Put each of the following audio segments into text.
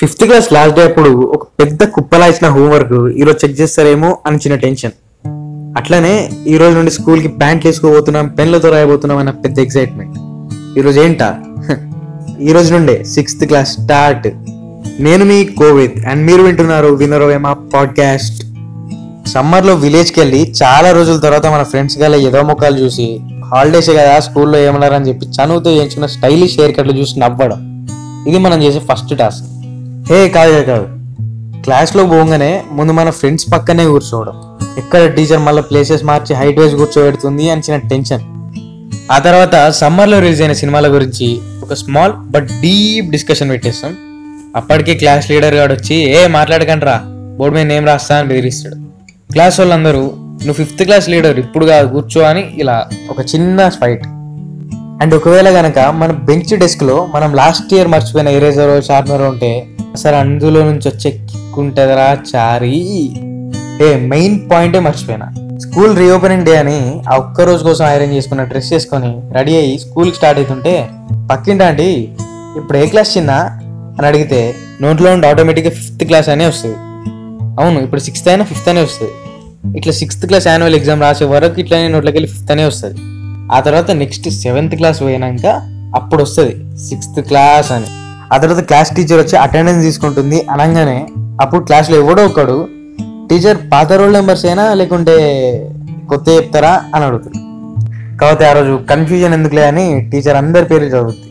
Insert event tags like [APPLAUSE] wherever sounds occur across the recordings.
Fifth class last day అప్పుడు ఒక పెద్ద కుప్పలా ఇచ్చిన హోంవర్క్ ఈరోజు చెక్ చేస్తారేమో అని చిన్న టెన్షన్. అట్లనే ఈ రోజు నుండి స్కూల్కి ప్యాంట్లు వేసుకోబోతున్నాం పెన్లతో రాయబోతున్నాం అన్న పెద్ద ఎక్సైట్మెంట్. ఈరోజు ఏంటా? హ, [LAUGHS] ఈ రోజు నుండే సిక్స్త్ క్లాస్ స్టార్ట్. నేను మీ కోవిద్ అండ్ మీరు వింటున్నారు వినరోవేమా పాడ్కాస్ట్. సమ్మర్లో విలేజ్కి వెళ్ళి చాలా రోజుల తర్వాత మన ఫ్రెండ్స్ గల ఏదో ముఖాలు చూసి హాలిడేస్ కదా స్కూల్లో ఏమన్నారని చెప్పి చనువుతో చేయించుకున్న స్టైలిష్ హెయిర్ కట్లు చూసి నవ్వడం. ఇది మనం చేసే ఫస్ట్ టాస్క్. హే కాదు కాదు క్లాస్లో పోగానే ముందు మన ఫ్రెండ్స్ పక్కనే కూర్చోవడం. ఎక్కడ టీచర్ మళ్ళీ ప్లేసెస్ మార్చి హైట్ వైజ్ కూర్చోబెడుతుంది అని చిన్న టెన్షన్ ఆ తర్వాత సమ్మర్లో రిలీజ్ అయిన సినిమాల గురించి ఒక స్మాల్ బట్ డీప్ డిస్కషన్ పెట్టేస్తాం. అప్పటికే క్లాస్ లీడర్ గాడు వచ్చి ఏ మాట్లాడకండి రా బోర్డు మీద నేమ్ రాస్తా అని బెదిరిస్తాడు. క్లాస్ వాళ్ళందరూ నువ్వు ఫిఫ్త్ క్లాస్ లీడర్ ఇప్పుడు కాదు కూర్చో అని ఇలా ఒక చిన్న ఫైట్ అండ్ ఒకవేళ కనుక మన బెంచ్ డెస్క్లో మనం లాస్ట్ ఇయర్ మర్చిపోయిన ఎరేజర్ షార్ప్నర్ ఉంటే అసలు అందులో నుంచి వచ్చే కిక్ ఉంటుందిరా చారీ. ఏ మెయిన్ పాయింటే మర్చిపోయినా. స్కూల్ రీఓపెనింగ్ డే అని ఆ ఒక్క రోజు కోసం ఐరన్ చేసుకున్న డ్రెస్ చేసుకొని రెడీ అయ్యి స్కూల్కి స్టార్ట్ అవుతుంటే పక్కింటి ఇప్పుడు ఏ క్లాస్ చిన్న? అని అడిగితే నోట్లో ఉండి ఆటోమేటిక్గా ఫిఫ్త్ క్లాస్ అనే వస్తుంది. అవును ఇప్పుడు సిక్స్త్ అయినా ఫిఫ్త్ అనే వస్తుంది. ఇట్లా సిక్స్త్ క్లాస్ యాన్యువల్ ఎగ్జామ్ రాసే వరకు ఇట్లానే నోట్లోకి వెళ్ళి ఫిఫ్త్ అనే వస్తుంది. ఆ తర్వాత నెక్స్ట్ సెవెంత్ క్లాస్ పోయినాక అప్పుడు వస్తుంది సిక్స్త్ క్లాస్ అని. ఆ తర్వాత క్లాస్ టీచర్ వచ్చి అటెండెన్స్ తీసుకుంటుంది అనగానే. అప్పుడు క్లాస్లో ఎవడో ఒకడు టీచర్ పాత రోల్ నెంబర్స్ అయినా లేకుంటే కొత్త చెప్తారా? అని అడుగుతుంది కాకపోతే ఆ రోజు కన్ఫ్యూజన్ ఎందుకులే అని టీచర్ అందరి పేర్లు చదువుతుంది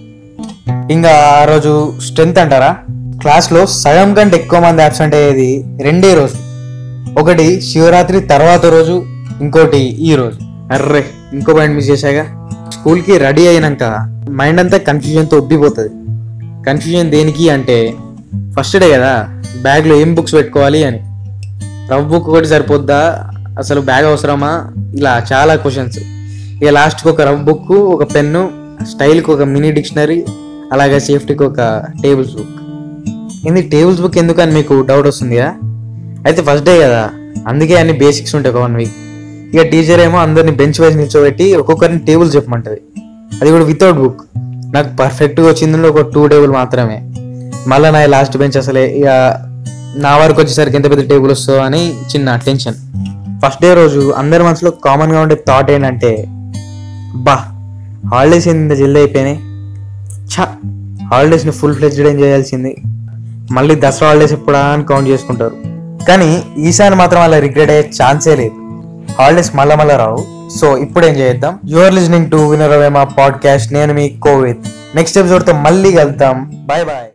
ఇంకా ఆ రోజు స్ట్రెంత్ అంటారా? క్లాస్లో సగం కంటే ఎక్కువ మంది అబ్సెంట్ అయ్యేది రెండే రోజు ఒకటి శివరాత్రి తర్వాత రోజు ఇంకోటి ఈ రోజు. అర్రే ఇంకో పాయింట్ మిస్ చేశాగా. స్కూల్కి రెడీ అయినాక మైండ్ అంతా కన్ఫ్యూజన్తో ఉబ్బిపోతుంది. కన్ఫ్యూజన్ దేనికి అంటే ఫస్ట్ డే కదా బ్యాగ్లో ఏం బుక్స్ పెట్టుకోవాలి అని. రఫ్ బుక్ ఒకటి సరిపోద్దా? అసలు బ్యాగ్ అవసరమా? ఇలా చాలా క్వశ్చన్స్ ఇక లాస్ట్కి ఒక రఫ్ బుక్ ఒక పెన్ను స్టైల్కి ఒక మినీ డిక్షనరీ అలాగే సేఫ్టీకి ఒక టేబుల్స్ బుక్ ఇది టేబుల్స్ బుక్ ఎందుకు అని మీకు డౌట్ వస్తుందిగా అయితే ఫస్ట్ డే కదా అందుకే అన్ని బేసిక్స్ ఉంటాయి ఒక వన్ వీక్ ఇక టీచర్ ఏమో అందరిని బెంచ్ వైజ్ నిల్చోబెట్టి ఒక్కొక్కరిని టేబుల్స్ చెప్పమంటది. అది కూడా వితౌట్ బుక్ నాకు పర్ఫెక్ట్గా వచ్చింది ఒక టూ టేబుల్ మాత్రమే. మళ్ళీ నా లాస్ట్ బెంచ్ అసలే ఇక నా వరకు వచ్చేసరికి ఎంత పెద్ద టేబుల్ వస్తుందో అని చిన్న టెన్షన్ ఫస్ట్ డే రోజు అందరి మనసులో కామన్గా ఉండే థాట్ ఏంటంటే బా హాలిడేస్ ఇంత జల్దీ అయిపోయినాయి? ఛా హాలిడేస్ని ఫుల్ ఫ్లెజ్డ్ ఎంజాయ్ చేయాల్సింది. మళ్ళీ దసరా హాలిడేస్ ఎప్పుడా అని కౌంట్ చేసుకుంటారు. కానీ ఈసారి మాత్రం అలా రిగ్రెట్ అయ్యే ఛాన్సే లేదు. హాలిడేస్ మళ్ళా మళ్ళా రావు. సో ఇప్పుడు ఏం చేద్దాం యువర్ లిజనింగ్ టు వినరవేమా పాడ్కాస్ట్ నేను మీ కోవిత్ నెక్స్ట్ ఎపిసోడ్తో మళ్ళీ కలుద్దాం. Bye bye